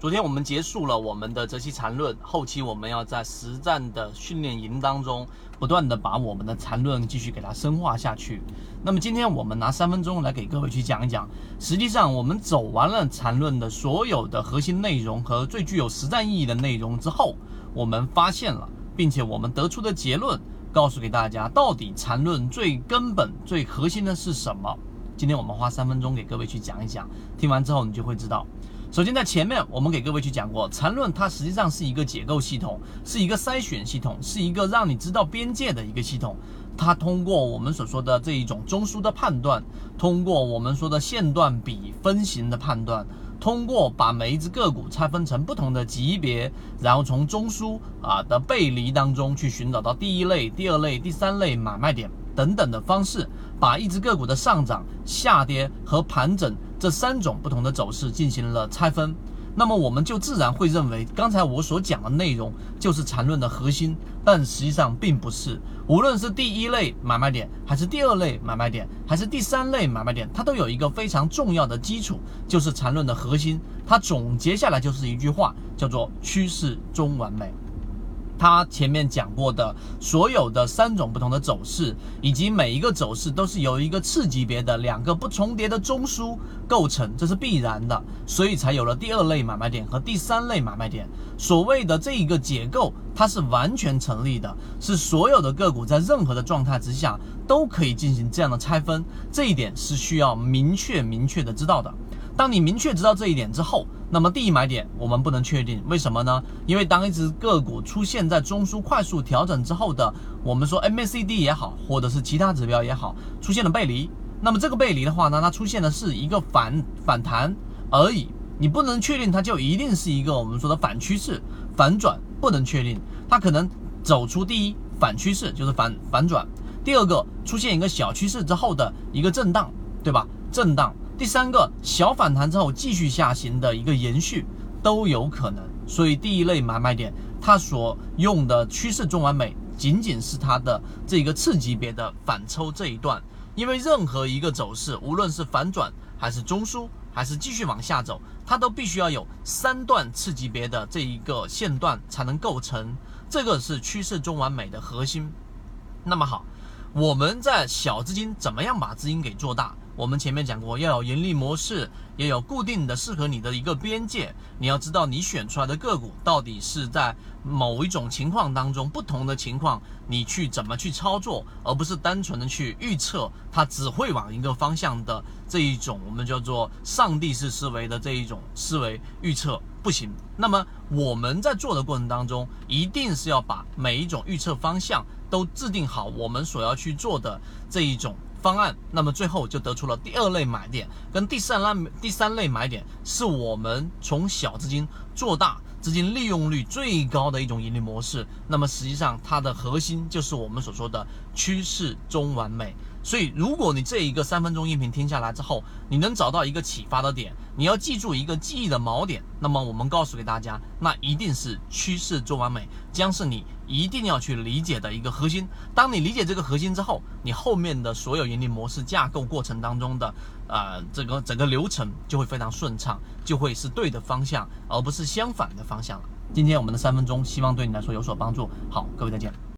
昨天我们结束了我们的择期缠论，后期我们要在实战的训练营当中，不断的把我们的缠论继续给它深化下去。那么今天我们拿三分钟来给各位去讲一讲，实际上我们走完了缠论的所有的核心内容和最具有实战意义的内容之后，我们发现了，并且我们得出的结论，告诉给大家到底缠论最根本、最核心的是什么。今天我们花三分钟给各位去讲一讲，听完之后你就会知道。首先，在前面我们给各位去讲过，缠论它实际上是一个解构系统，是一个筛选系统，是一个让你知道边界的一个系统。它通过我们所说的这一种中枢的判断，通过我们说的线段比分型的判断，通过把每一只个股拆分成不同的级别，然后从中枢啊的背离当中去寻找到第一类、第二类、第三类买卖点等等的方式，把一只个股的上涨、下跌和盘整。这三种不同的走势进行了拆分，那么我们就自然会认为，刚才我所讲的内容就是缠论的核心，但实际上并不是。无论是第一类买卖点，还是第二类买卖点，还是第三类买卖点，它都有一个非常重要的基础，就是缠论的核心。它总结下来就是一句话，叫做趋势中完美。他前面讲过的所有的三种不同的走势，以及每一个走势都是由一个次级别的两个不重叠的中枢构成，这是必然的，所以才有了第二类买卖点和第三类买卖点。所谓的这一个结构，它是完全成立的，是所有的个股在任何的状态之下都可以进行这样的拆分，这一点是需要明确明确的知道的。当你明确知道这一点之后，那么第一买点我们不能确定，为什么呢？因为当一只个股出现在中枢快速调整之后的，我们说 MACD 也好，或者是其他指标也好，出现了背离，那么这个背离的话呢，它出现的是一个反反弹而已，你不能确定它就一定是一个我们说的反趋势反转，不能确定它可能走出第一反趋势就是反反转，第二个出现一个小趋势之后的一个震荡，对吧？震荡。第三个小反弹之后继续下行的一个延续都有可能，所以第一类买卖点它所用的趋势中完美，仅仅是它的这个次级别的反抽这一段，因为任何一个走势，无论是反转还是中枢，还是继续往下走，它都必须要有三段次级别的这一个线段才能构成，这个是趋势中完美的核心。那么好，我们在小资金怎么样把资金给做大？我们前面讲过，要有盈利模式，也有固定的适合你的一个边界。你要知道，你选出来的个股到底是在某一种情况当中，不同的情况，你去怎么去操作，而不是单纯的去预测它只会往一个方向的这一种我们叫做上帝式思维的这一种思维预测不行。那么我们在做的过程当中，一定是要把每一种预测方向都制定好，我们所要去做的这一种。方案，那么最后就得出了第二类买点跟第三类第三类买点，是我们从小资金做大，资金利用率最高的一种盈利模式。那么实际上它的核心就是我们所说的趋势中完美。所以，如果你这一个三分钟音频听下来之后，你能找到一个启发的点，你要记住一个记忆的锚点，那么我们告诉给大家，那一定是趋势做完美，将是你一定要去理解的一个核心。当你理解这个核心之后，你后面的所有盈利模式架构过程当中的，呃，这个整个流程就会非常顺畅，就会是对的方向，而不是相反的方向了。今天我们的三分钟，希望对你来说有所帮助。好，各位再见。